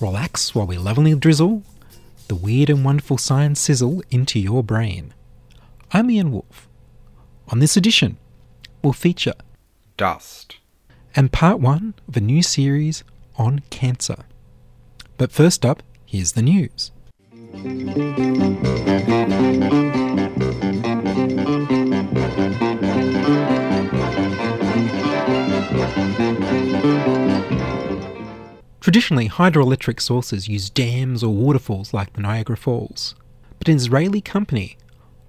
Relax while we lovingly drizzle the weird and wonderful science sizzle into your brain. I'm Ian Woolf. On this edition, we'll feature Dust. and part one of a new series on cancer. But first up, here's the news. Traditionally, hydroelectric sources use dams or waterfalls like the Niagara Falls. But an Israeli company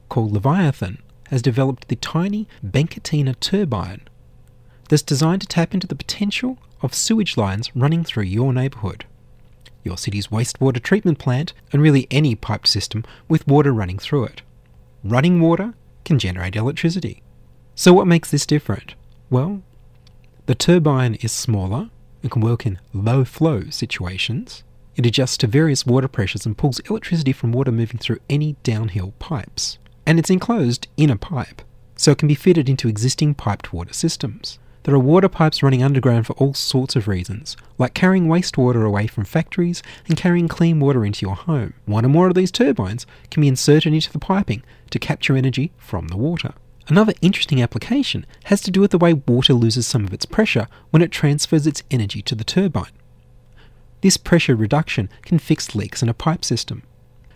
called Leviathan has developed the tiny Benkatina turbine that's designed to tap into the potential of sewage lines running through your neighbourhood, your city's wastewater treatment plant, and really any piped system with water running through it. Running water can generate electricity. So, what makes this different? Well, the turbine is smaller and can work in low flow situations. It adjusts to various water pressures and pulls electricity from water moving through any downhill pipes. And it's enclosed in a pipe, so it can be fitted into existing piped water systems. There are water pipes running underground for all sorts of reasons, like carrying wastewater away from factories and carrying clean water into your home. One or more of these turbines can be inserted into the piping to capture energy from the water. Another interesting application has to do with the way water loses some of its pressure when it transfers its energy to the turbine. This pressure reduction can fix leaks in a pipe system.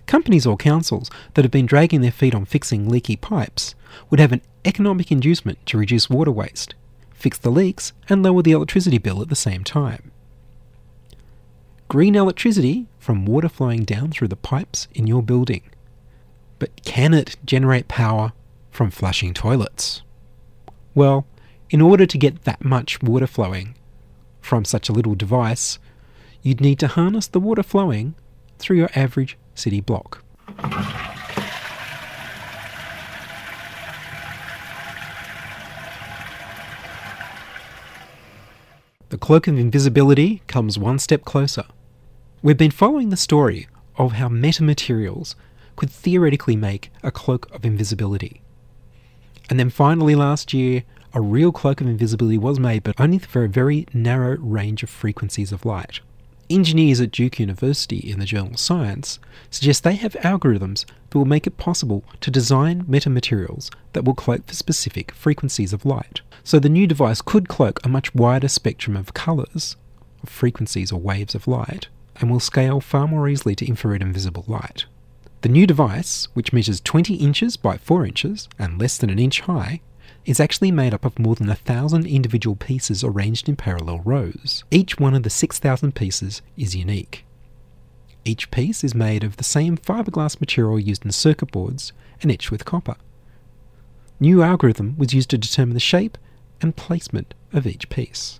Companies or councils that have been dragging their feet on fixing leaky pipes would have an economic inducement to reduce water waste, fix the leaks, and lower the electricity bill at the same time. Green electricity from water flowing down through the pipes in your building. But can it generate power from flushing toilets? Well, in order to get that much water flowing from such a little device, you'd need to harness the water flowing through your average city block. The cloak of invisibility comes one step closer. We've been following the story of how metamaterials could theoretically make a cloak of invisibility. And then finally last year, a real cloak of invisibility was made, but only for a very narrow range of frequencies of light. Engineers at Duke University in the journal Science suggest they have algorithms that will make it possible to design metamaterials that will cloak for specific frequencies of light. So the new device could cloak a much wider spectrum of colours, frequencies or waves of light, and will scale far more easily to infrared and visible light. The new device, which measures 20 inches by 4 inches and less than an inch high, is actually made up of more than a thousand individual pieces arranged in parallel rows. Each one of the 6,000 pieces is unique. Each piece is made of the same fiberglass material used in circuit boards and etched with copper. New algorithm was used to determine the shape and placement of each piece.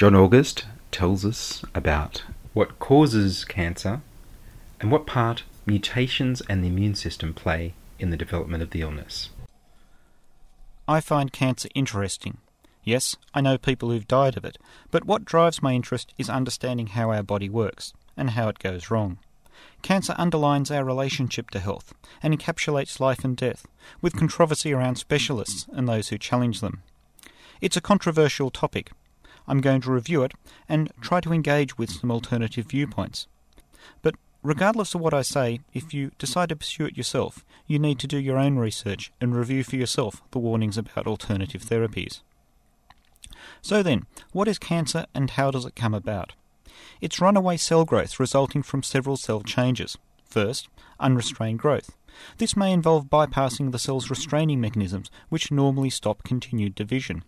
John August tells us about what causes cancer and what part mutations and the immune system play in the development of the illness. I find cancer interesting. Yes, I know people who've died of it, but what drives my interest is understanding how our body works and how it goes wrong. Cancer underlines our relationship to health and encapsulates life and death, with controversy around specialists and those who challenge them. It's a controversial topic. I'm going to review it and try to engage with some alternative viewpoints. But regardless of what I say, if you decide to pursue it yourself, you need to do your own research and review for yourself the warnings about alternative therapies. So then, what is cancer and how does it come about? It's runaway cell growth resulting from several cell changes. First, unrestrained growth. This may involve bypassing the cell's restraining mechanisms, which normally stop continued division.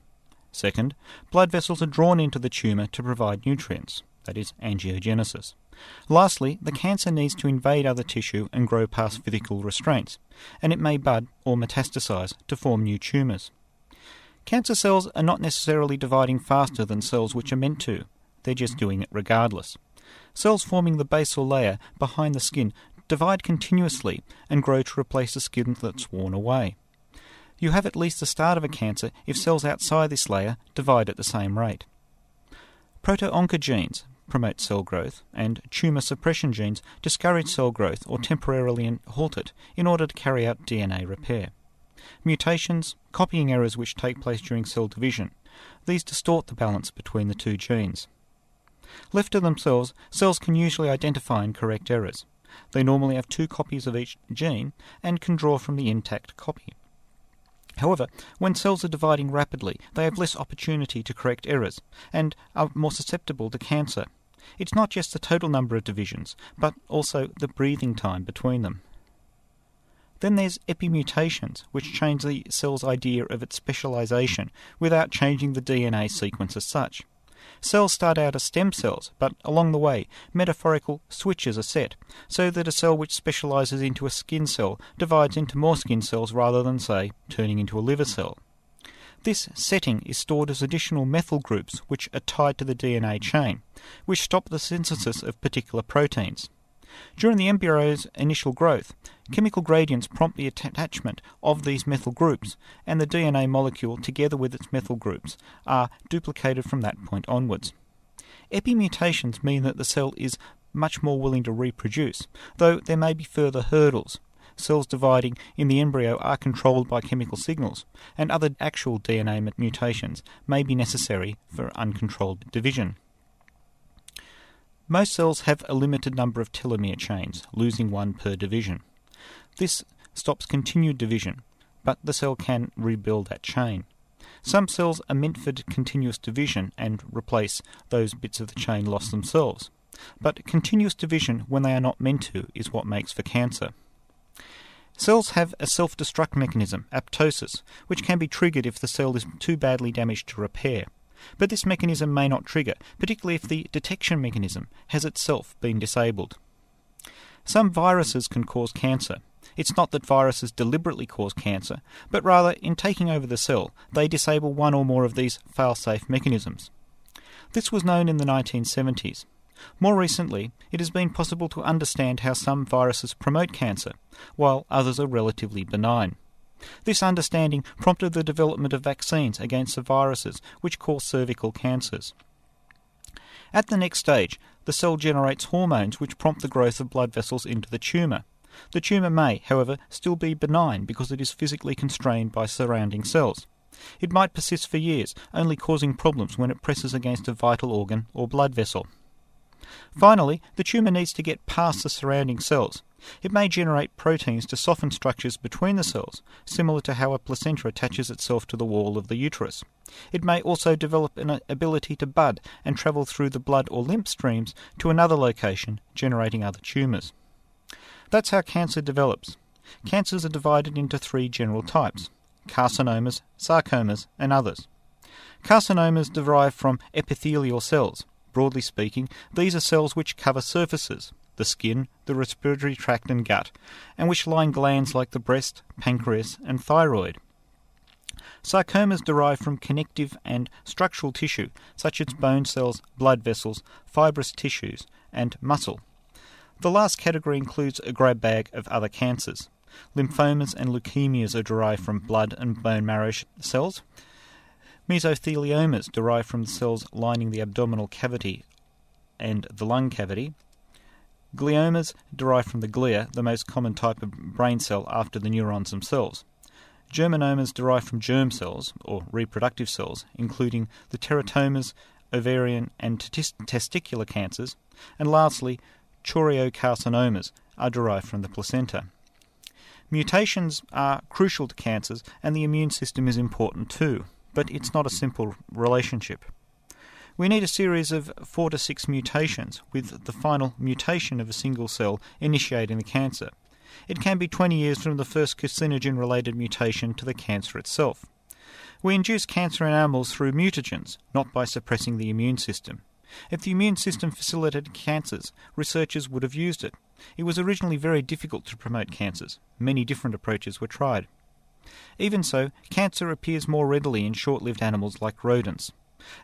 Second, blood vessels are drawn into the tumour to provide nutrients, that is, angiogenesis. Lastly, the cancer needs to invade other tissue and grow past physical restraints, and it may bud or metastasize to form new tumours. Cancer cells are not necessarily dividing faster than cells which are meant to, they're just doing it regardless. Cells forming the basal layer behind the skin divide continuously and grow to replace the skin that's worn away. You have at least the start of a cancer if cells outside this layer divide at the same rate. Proto-oncogenes promote cell growth, and tumour suppression genes discourage cell growth or temporarily halt it in order to carry out DNA repair. Mutations, copying errors which take place during cell division, these distort the balance between the two genes. Left to themselves, cells can usually identify and correct errors. They normally have two copies of each gene and can draw from the intact copy. However, when cells are dividing rapidly, they have less opportunity to correct errors and are more susceptible to cancer. It's not just the total number of divisions, but also the breathing time between them. Then there's epimutations, which change the cell's idea of its specialization without changing the DNA sequence as such. Cells start out as stem cells, but along the way, metaphorical switches are set, so that a cell which specializes into a skin cell divides into more skin cells rather than, say, turning into a liver cell. This setting is stored as additional methyl groups which are tied to the DNA chain, which stop the synthesis of particular proteins. During the embryo's initial growth, chemical gradients prompt the attachment of these methyl groups, and the DNA molecule, together with its methyl groups, are duplicated from that point onwards. Epimutations mean that the cell is much more willing to reproduce, though there may be further hurdles. Cells dividing in the embryo are controlled by chemical signals, and other actual DNA mutations may be necessary for uncontrolled division. Most cells have a limited number of telomere chains, losing one per division. This stops continued division, but the cell can rebuild that chain. Some cells are meant for continuous division and replace those bits of the chain lost themselves. But continuous division, when they are not meant to, is what makes for cancer. Cells have a self destruct mechanism, apoptosis, which can be triggered if the cell is too badly damaged to repair. But this mechanism may not trigger, particularly if the detection mechanism has itself been disabled. Some viruses can cause cancer. It's not that viruses deliberately cause cancer, but rather, in taking over the cell, they disable one or more of these fail-safe mechanisms. This was known in the 1970s. More recently, it has been possible to understand how some viruses promote cancer, while others are relatively benign. This understanding prompted the development of vaccines against the viruses which cause cervical cancers. At the next stage, the cell generates hormones which prompt the growth of blood vessels into the tumour. The tumour may, however, still be benign because it is physically constrained by surrounding cells. It might persist for years, only causing problems when it presses against a vital organ or blood vessel. Finally, the tumour needs to get past the surrounding cells. It may generate proteins to soften structures between the cells, similar to how a placenta attaches itself to the wall of the uterus. It may also develop an ability to bud and travel through the blood or lymph streams to another location, generating other tumours. That's how cancer develops. Cancers are divided into three general types carcinomas, sarcomas, and others. Carcinomas derive from epithelial cells. Broadly speaking, these are cells which cover surfaces, the skin, the respiratory tract, and gut, and which line glands like the breast, pancreas, and thyroid. Sarcomas derive from connective and structural tissue, such as bone cells, blood vessels, fibrous tissues, and muscle. The last category includes a grab bag of other cancers. Lymphomas and leukemias are derived from blood and bone marrow cells. Mesotheliomas derive from the cells lining the abdominal cavity and the lung cavity. Gliomas derive from the glia, the most common type of brain cell after the neurons themselves. Germinomas derive from germ cells, or reproductive cells, including the teratomas, ovarian and testicular cancers. And lastly, choriocarcinomas are derived from the placenta. Mutations are crucial to cancers, and the immune system is important too, but it's not a simple relationship. We need a series of four to six mutations, with the final mutation of a single cell initiating the cancer. It can be 20 years from the first carcinogen related mutation to the cancer itself. We induce cancer in animals through mutagens, not by suppressing the immune system. If the immune system facilitated cancers, researchers would have used it. It was originally very difficult to promote cancers. Many different approaches were tried. Even so, cancer appears more readily in short lived animals like rodents.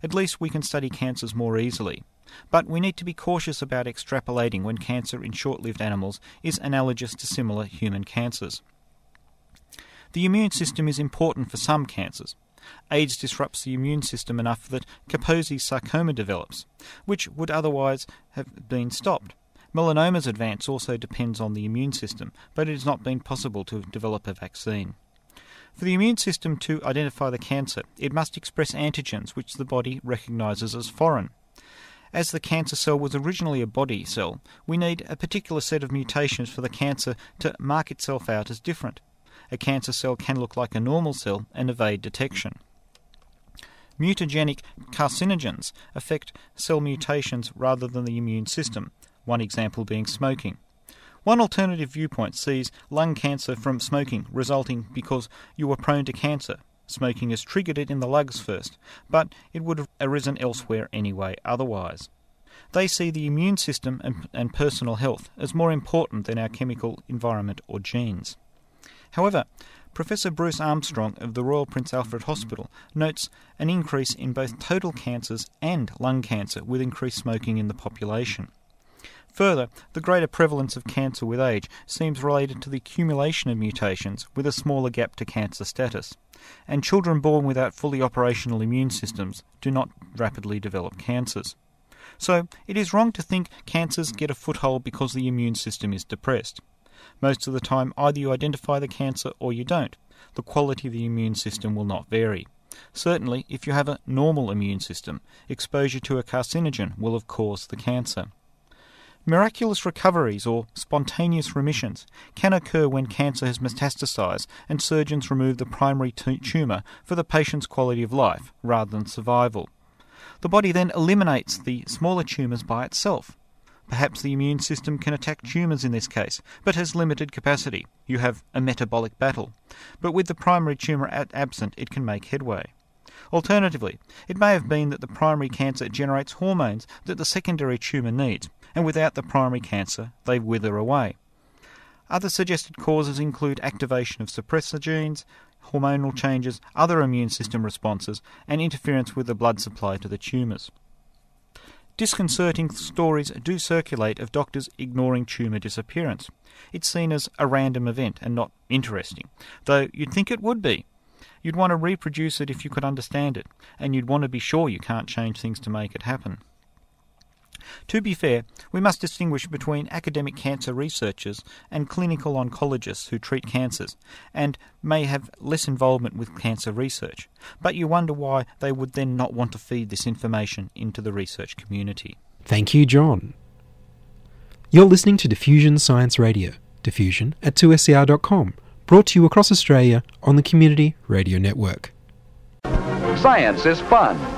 At least we can study cancers more easily. But we need to be cautious about extrapolating when cancer in short lived animals is analogous to similar human cancers. The immune system is important for some cancers. AIDS disrupts the immune system enough that Kaposi's sarcoma develops, which would otherwise have been stopped. Melanoma's advance also depends on the immune system, but it has not been possible to develop a vaccine. For the immune system to identify the cancer, it must express antigens which the body recognizes as foreign. As the cancer cell was originally a body cell, we need a particular set of mutations for the cancer to mark itself out as different. A cancer cell can look like a normal cell and evade detection. Mutagenic carcinogens affect cell mutations rather than the immune system, one example being smoking. One alternative viewpoint sees lung cancer from smoking resulting because you were prone to cancer. Smoking has triggered it in the lungs first, but it would have arisen elsewhere anyway otherwise. They see the immune system and, and personal health as more important than our chemical environment or genes. However, Professor Bruce Armstrong of the Royal Prince Alfred Hospital notes an increase in both total cancers and lung cancer with increased smoking in the population. Further, the greater prevalence of cancer with age seems related to the accumulation of mutations with a smaller gap to cancer status, and children born without fully operational immune systems do not rapidly develop cancers. So, it is wrong to think cancers get a foothold because the immune system is depressed. Most of the time, either you identify the cancer or you don't. The quality of the immune system will not vary. Certainly, if you have a normal immune system, exposure to a carcinogen will have caused the cancer. Miraculous recoveries or spontaneous remissions can occur when cancer has metastasized and surgeons remove the primary t- tumour for the patient's quality of life rather than survival. The body then eliminates the smaller tumours by itself. Perhaps the immune system can attack tumours in this case, but has limited capacity. You have a metabolic battle. But with the primary tumour absent, it can make headway. Alternatively, it may have been that the primary cancer generates hormones that the secondary tumour needs, and without the primary cancer, they wither away. Other suggested causes include activation of suppressor genes, hormonal changes, other immune system responses, and interference with the blood supply to the tumours. Disconcerting stories do circulate of doctors ignoring tumour disappearance. It's seen as a random event and not interesting, though you'd think it would be. You'd want to reproduce it if you could understand it, and you'd want to be sure you can't change things to make it happen. To be fair, we must distinguish between academic cancer researchers and clinical oncologists who treat cancers and may have less involvement with cancer research, but you wonder why they would then not want to feed this information into the research community. Thank you, John. You're listening to Diffusion Science Radio, diffusion at 2ser.com, brought to you across Australia on the Community Radio Network. Science is fun.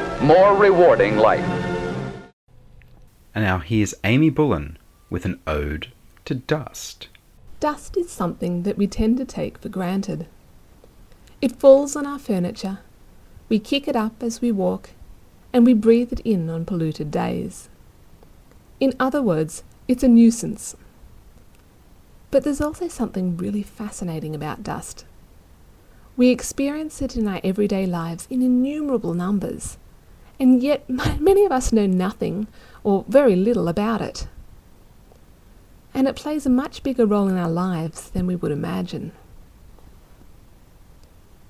more rewarding life. And now here's Amy Bullen with an ode to dust. Dust is something that we tend to take for granted. It falls on our furniture, we kick it up as we walk, and we breathe it in on polluted days. In other words, it's a nuisance. But there's also something really fascinating about dust. We experience it in our everyday lives in innumerable numbers and yet many of us know nothing or very little about it. And it plays a much bigger role in our lives than we would imagine.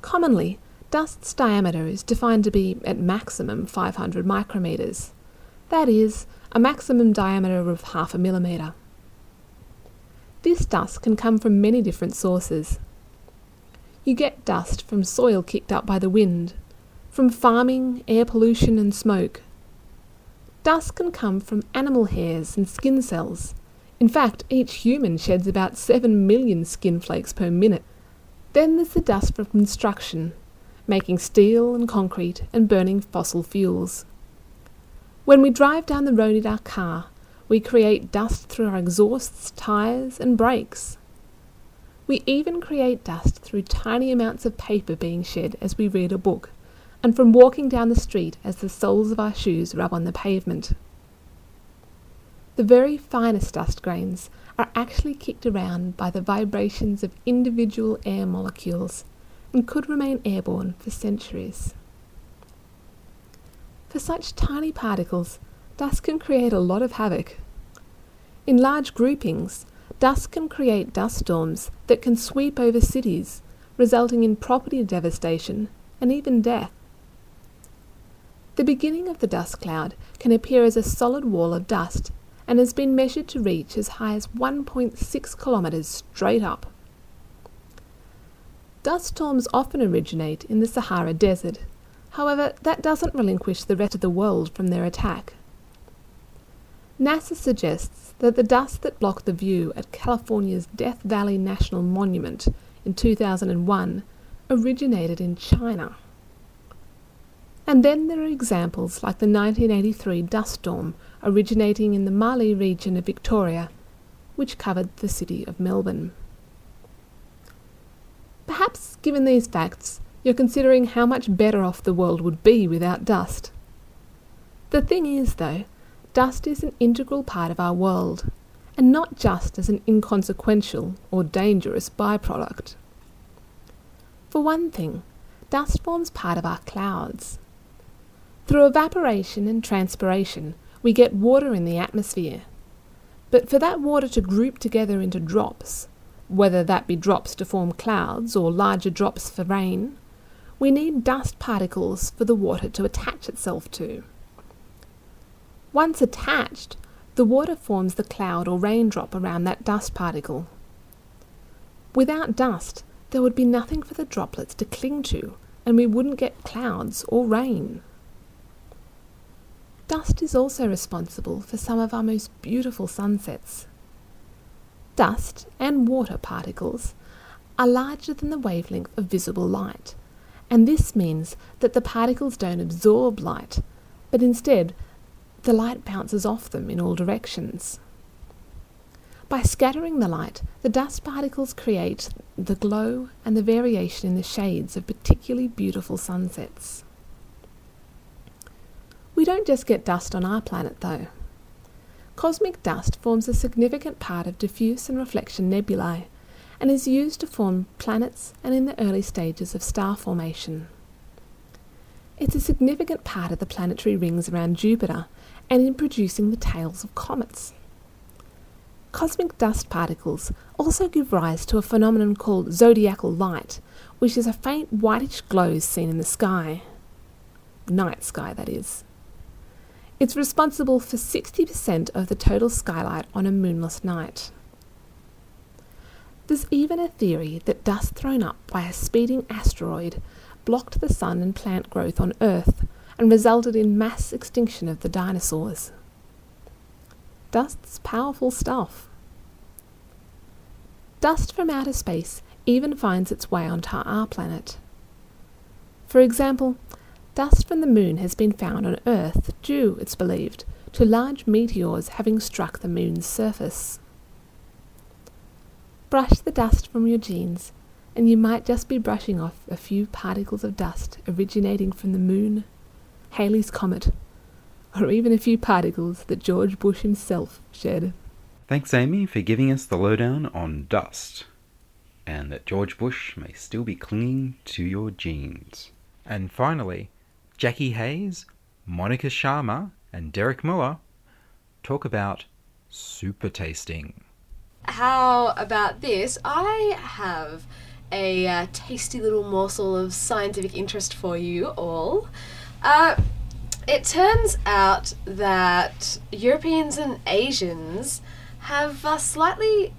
Commonly, dust's diameter is defined to be at maximum 500 micrometers. That is, a maximum diameter of half a millimeter. This dust can come from many different sources. You get dust from soil kicked up by the wind, from farming, air pollution, and smoke. Dust can come from animal hairs and skin cells. In fact, each human sheds about 7 million skin flakes per minute. Then there's the dust from construction, making steel and concrete and burning fossil fuels. When we drive down the road in our car, we create dust through our exhausts, tyres, and brakes. We even create dust through tiny amounts of paper being shed as we read a book and from walking down the street as the soles of our shoes rub on the pavement. The very finest dust grains are actually kicked around by the vibrations of individual air molecules and could remain airborne for centuries. For such tiny particles, dust can create a lot of havoc. In large groupings, dust can create dust storms that can sweep over cities, resulting in property devastation and even death. The beginning of the dust cloud can appear as a solid wall of dust and has been measured to reach as high as 1.6 kilometres straight up. Dust storms often originate in the Sahara Desert. However, that doesn't relinquish the rest of the world from their attack. NASA suggests that the dust that blocked the view at California's Death Valley National Monument in 2001 originated in China. And then there are examples like the 1983 dust storm originating in the Mallee region of Victoria, which covered the city of Melbourne. Perhaps, given these facts, you're considering how much better off the world would be without dust. The thing is, though, dust is an integral part of our world, and not just as an inconsequential or dangerous byproduct. For one thing, dust forms part of our clouds. Through evaporation and transpiration, we get water in the atmosphere. But for that water to group together into drops, whether that be drops to form clouds or larger drops for rain, we need dust particles for the water to attach itself to. Once attached, the water forms the cloud or raindrop around that dust particle. Without dust, there would be nothing for the droplets to cling to, and we wouldn't get clouds or rain. Dust is also responsible for some of our most beautiful sunsets. Dust and water particles are larger than the wavelength of visible light, and this means that the particles don't absorb light, but instead the light bounces off them in all directions. By scattering the light, the dust particles create the glow and the variation in the shades of particularly beautiful sunsets. We don't just get dust on our planet, though. Cosmic dust forms a significant part of diffuse and reflection nebulae and is used to form planets and in the early stages of star formation. It's a significant part of the planetary rings around Jupiter and in producing the tails of comets. Cosmic dust particles also give rise to a phenomenon called zodiacal light, which is a faint whitish glow seen in the sky. Night sky, that is. It's responsible for 60% of the total skylight on a moonless night. There's even a theory that dust thrown up by a speeding asteroid blocked the sun and plant growth on Earth and resulted in mass extinction of the dinosaurs. Dust's powerful stuff. Dust from outer space even finds its way onto our planet. For example, Dust from the moon has been found on Earth due, it's believed, to large meteors having struck the moon's surface. Brush the dust from your jeans, and you might just be brushing off a few particles of dust originating from the moon, Halley's Comet, or even a few particles that George Bush himself shed. Thanks, Amy, for giving us the lowdown on dust, and that George Bush may still be clinging to your jeans. And finally, Jackie Hayes, Monica Sharma and Derek Muller talk about super tasting. How about this? I have a uh, tasty little morsel of scientific interest for you all. Uh, it turns out that Europeans and Asians have uh, slightly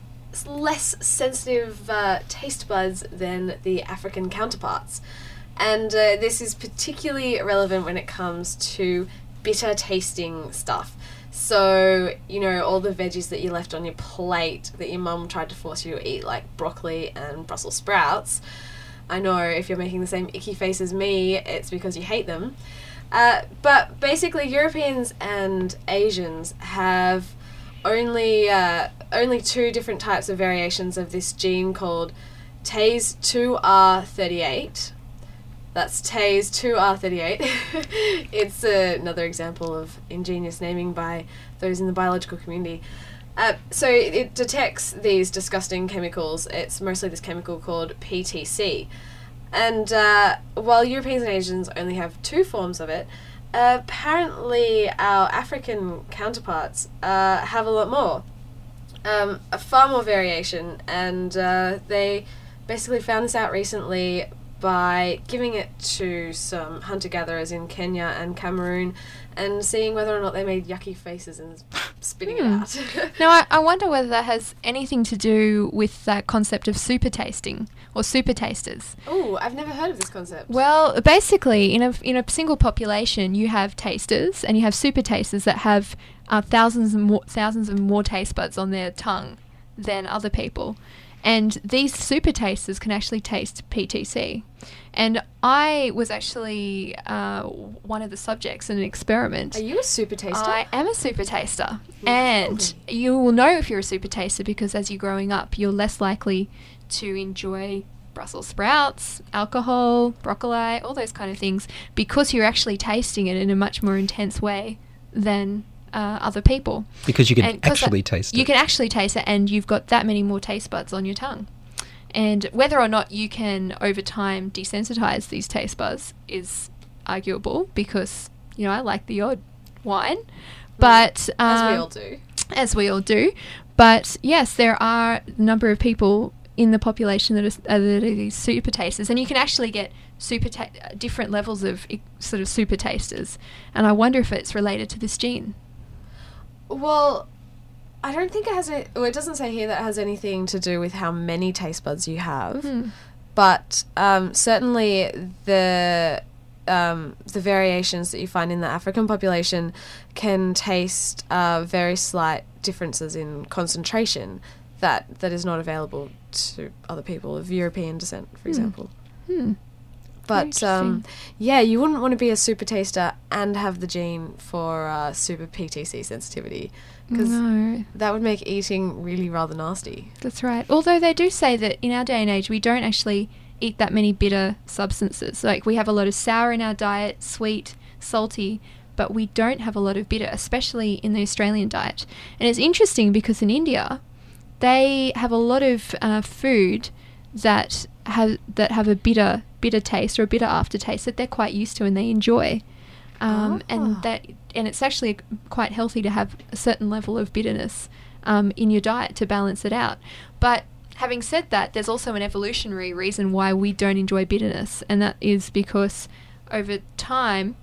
less sensitive uh, taste buds than the African counterparts. And uh, this is particularly relevant when it comes to bitter tasting stuff. So, you know, all the veggies that you left on your plate that your mum tried to force you to eat, like broccoli and Brussels sprouts. I know if you're making the same icky face as me, it's because you hate them. Uh, but basically, Europeans and Asians have only uh, only two different types of variations of this gene called TAS2R38. That's TAS2R38. it's uh, another example of ingenious naming by those in the biological community. Uh, so it, detects these disgusting chemicals. It's mostly this chemical called PTC. And uh, while Europeans and Asians only have two forms of it, apparently our African counterparts uh, have a lot more. Um, a far more variation, and uh, they basically found this out recently by giving it to some hunter gatherers in Kenya and Cameroon and seeing whether or not they made yucky faces and spitting it out. Now, I, I wonder whether that has anything to do with that concept of super tasting or super tasters. oh, I've never heard of this concept. Well, basically, in a in a single population, you have tasters and you have super tasters that have uh, thousands and more thousands of more taste buds on their tongue than other people, and these super tasters can actually taste PTC. And I was actually uh, one of the subjects in an experiment. Are you a super taster? I am a super taster. And you will know if you're a super taster because as you're growing up, you're less likely to enjoy Brussels sprouts, alcohol, broccoli, all those kind of things because you're actually tasting it in a much more intense way than uh, other people. Because you can And 'cause actually that- taste it. You can actually taste it, and you've got that many more taste buds on your tongue. And whether or not you can over time desensitize these taste buds is arguable because you know I like the odd wine, but As we um, all do. as we all do. But yes, there are a number of people in the population that are, uh, that are these super tasters, and you can actually get super ta- different levels of sort of super tasters. And I wonder if it's related to this gene. Well, I don't think it has a. Well, it doesn't say here that it has anything to do with how many taste buds you have, but um, certainly the um, the variations that you find in the African population can taste uh, very slight differences in concentration that that is not available to other people of European descent, for example. Hmm. But um, yeah, you wouldn't want to be a super taster and have the gene for uh, super PTC sensitivity because No. that would make eating really rather nasty. That's right. Although they do say that in our day and age, we don't actually eat that many bitter substances. Like we have a lot of sour in our diet, sweet, salty, but we don't have a lot of bitter, especially in the Australian diet. And it's interesting because in India, they have a lot of uh, food that have that have a bitter bitter taste or a bitter aftertaste that they're quite used to and they enjoy. Um, and that and it's actually quite healthy to have a certain level of bitterness um, in your diet to balance it out. But having said that, there's also an evolutionary reason why we don't enjoy bitterness, and that is because over time,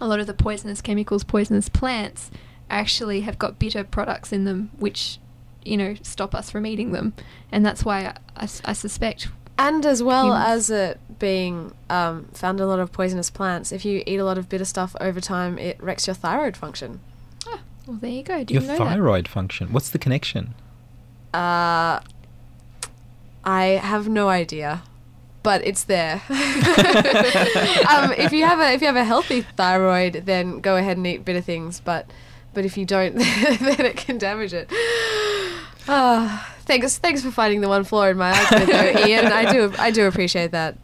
a lot of the poisonous chemicals, poisonous plants, actually have got bitter products in them, which you know stop us from eating them, and that's why I suspect. And as well Humans. as it being um, found in a lot of poisonous plants, if you eat a lot of bitter stuff over time, it wrecks your thyroid function. Well, there you go. Didn't Your know that. thyroid function. What's the connection? Uh, I have no idea, but it's there. um, if you have a if you have a healthy thyroid, then go ahead and eat bitter things. But but if you don't, then it can damage it. Ah, thanks thanks for finding the one flaw in my argument, though, Ian. I do I do appreciate that.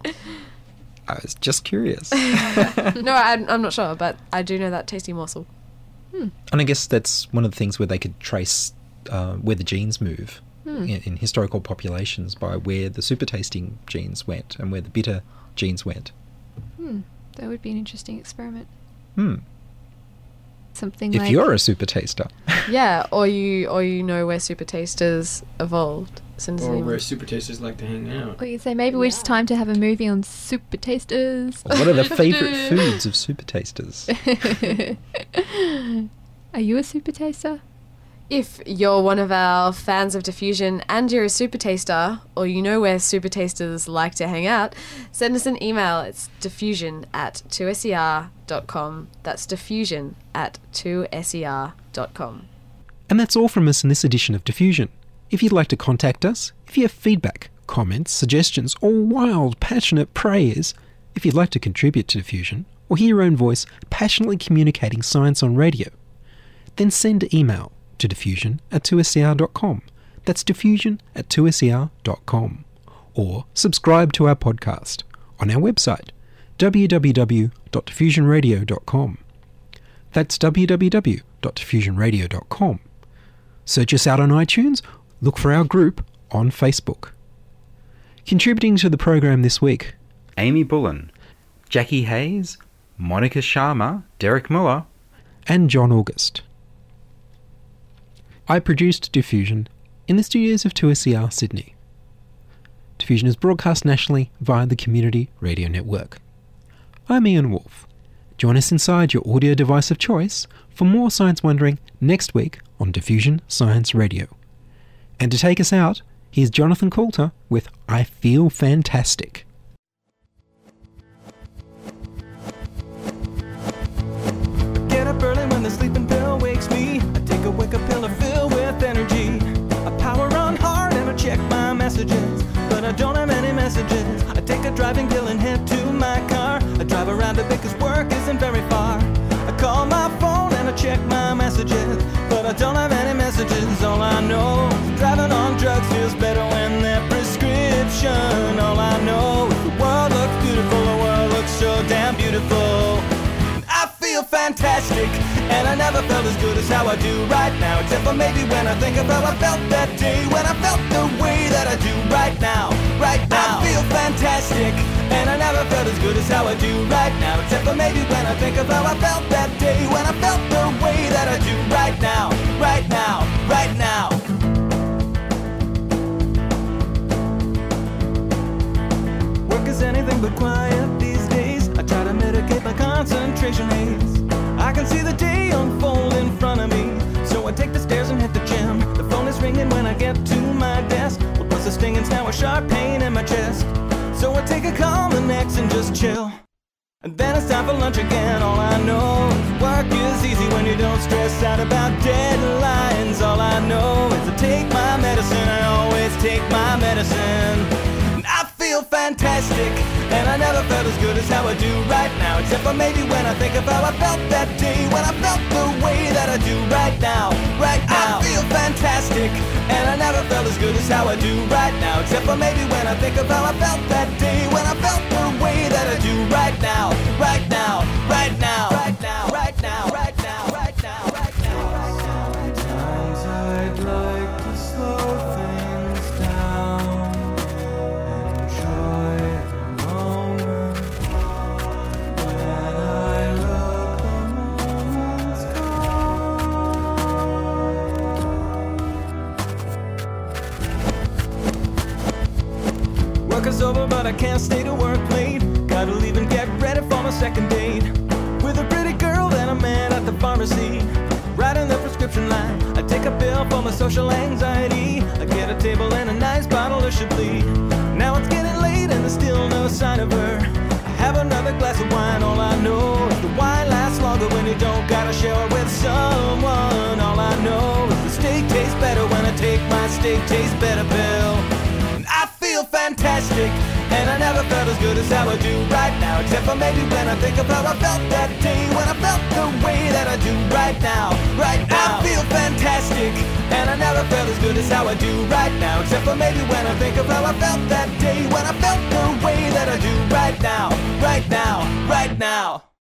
I was just curious. No, I'm, I'm not sure, but I do know that tasty morsel. And I guess that's one of the things where they could trace uh, where the genes move Hmm. in, in historical populations by where the super tasting genes went and where the bitter genes went. Hmm, that would be an interesting experiment. Hmm. Something If like you're a super taster. Yeah, or you or you know where super tasters evolved. Send us an Or where super tasters like to hang out. Or you say maybe it's time to have a movie on super tasters. What are the favourite foods of super tasters? Are you a super taster? If you're one of our fans of Diffusion and you're a super taster, or you know where super tasters like to hang out, send us an email. It's diffusion at 2ser.com. That's diffusion at 2ser.com. And that's all from us in this edition of Diffusion. If you'd like to contact us, if you have feedback, comments, suggestions, or wild, passionate prayers, if you'd like to contribute to Diffusion, or hear your own voice passionately communicating science on radio, then send email to diffusion at 2ser.com. That's diffusion at 2ser.com. Or subscribe to our podcast on our website, www.diffusionradio.com. That's www.diffusionradio.com. Search us out on iTunes, look for our group on Facebook. Contributing to the program this week, Amy Bullen, Jackie Hayes, Monica Sharma, Derek Muller, and John August. I produced Diffusion in the studios of 2SER Sydney. Diffusion is broadcast nationally via the Community Radio Network. I'm Ian Woolf. Join us inside your audio device of choice for more science wondering next week on Diffusion Science Radio. And to take us out, here's Jonathan Coulton with I Feel Fantastic. Get up early when the sleeping pill wakes me. I take a wake up pill to fill with energy. I power on hard and I check my messages, but I don't have any messages. I take a driving pill and around a bit 'cause work isn't very far. I call my phone and I check my messages, but I don't have any messages. All I know driving on drugs feels better when they're prescription. All I know is the world looks beautiful, the world looks so damn beautiful. I feel fantastic, never felt as good as how I do right now. Except for maybe when I think of how I felt that day, when I felt the way that I do right now, right now. I feel fantastic, and I never felt as good as how I do right now. Except for maybe when I think of how I felt that day, when I felt the way that I do right now, right now, right now. Work is anything but quiet these days. I try to mitigate my concentration haze. I can see the day unfold in front of me. So I take the stairs and hit the gym. The phone is ringing when I get to my desk. Well, plus the stinging's now a sharp pain in my chest. So I take a next and just chill. And then it's time for lunch again. All I know is work is easy when you don't stress out about deadlines. All I know is to take my medicine. I always take my medicine. Feel fantastic, and I never felt as good as how I do right now. Except for maybe when I think of how I felt that day, when I felt the way that I do right now, right now. I feel fantastic, and I never felt as good as how I do right now. Except for maybe when I think of how I felt that day, when I felt the way that I do right now, right now, Work is over, but I can't stay to work late. Gotta leave and get ready for my second date with a pretty girl and a man at the pharmacy. Writing the prescription line, I take a pill for my social anxiety. I get a table and a nice bottle of Chablis. Now it's getting late and there's still no sign of her. I have another glass of wine, all I know is the wine lasts longer when you don't gotta share it with someone. All I know is the steak tastes better when I take my steak tastes better pill. And I fantastic, and I never felt as good as how I do right now. Except for maybe when I think of how I felt that day, when I felt the way that I do right now, right now. I feel fantastic, and I never felt as good as how I do right now. Except for maybe when I think of how I felt that day, when I felt the way that I do right now, right now, right now.